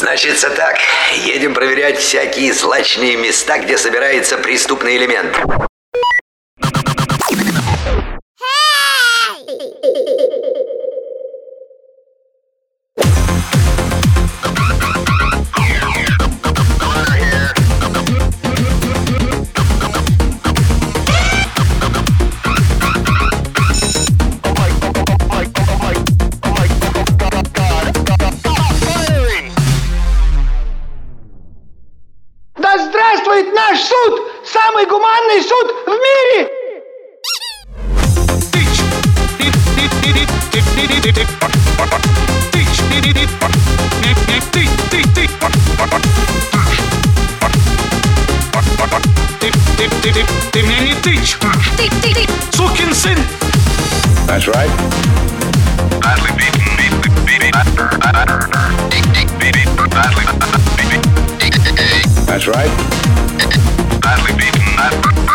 Значится так. Едем проверять всякие злачные места, где собирается преступный элемент. Да Самый гуманный суд в мире! Ты мне не тычь! Сукин сын! That's right. Badly beaten, beaten, beaten, badly, badly, That's right. badly beaten, Batman.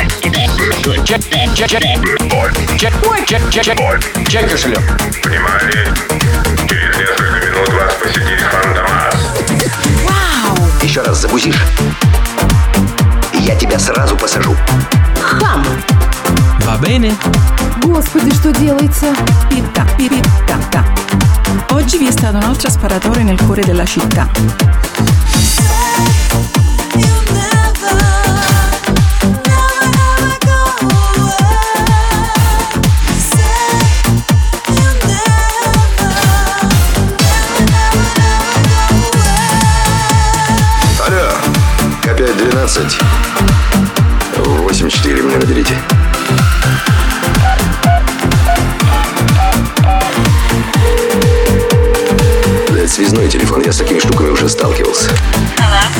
Чек, чек, чек, чек, ой, чек, чек, чек, чек шлем. Внимание! Через несколько минут вас посетит Фантомас. Еще раз забузишь, и я тебя sразу посажу. Va bene? Господи, что делается? Pitta, pitta, ta. Oggi vi è stato un altro sparatore nel cuore della città. К5-12. 84 мне наберите. Блядь, связной телефон, я с такими штуками уже сталкивался. Сумасшедший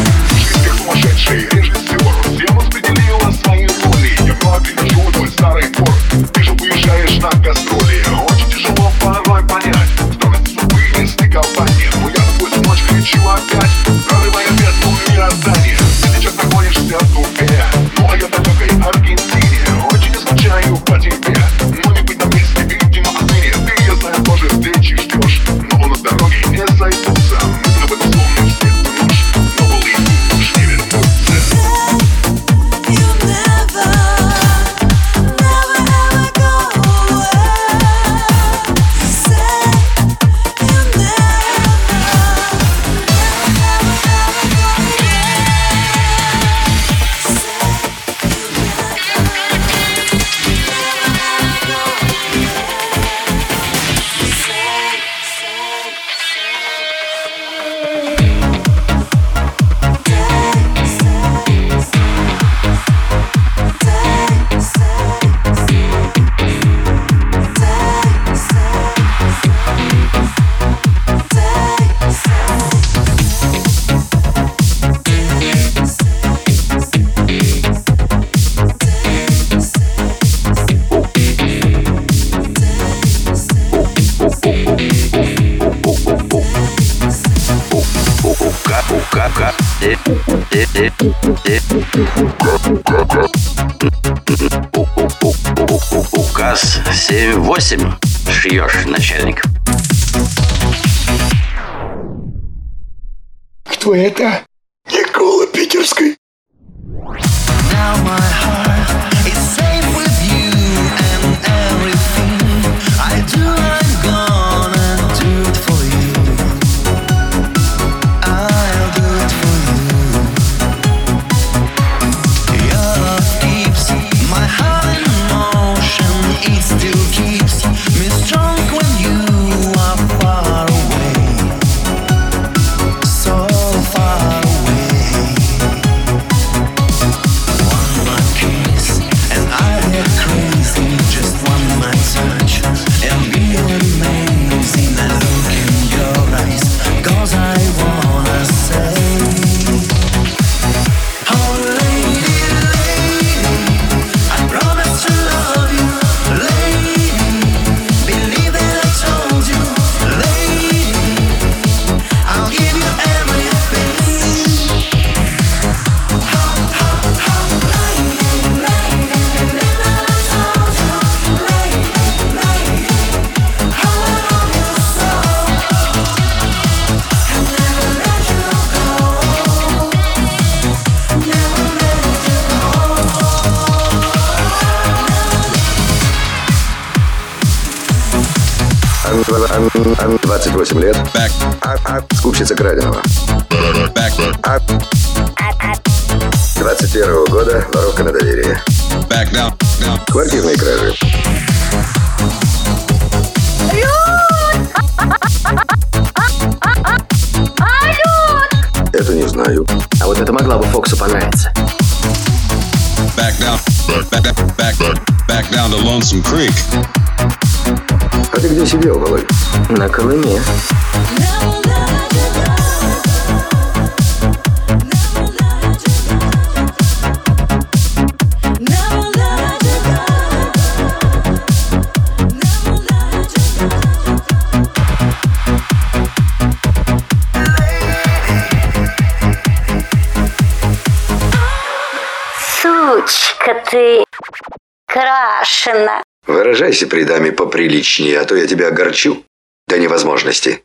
Указ 7-8 шьешь, начальник. Кто это? Новосибирской. Now my heart 28 лет. А, а, скупщица краденого. back, А, 21 года воровка на down. Квартирные кражи. Это не знаю. А вот это могла бы Фоксу понравиться. Back down, back, back, back, back down to Lonesome Creek. А ты где сидел, Володь? На Колыме. Сучка ты крашена. Выражайся при даме поприличнее, а то я тебя огорчу до невозможности.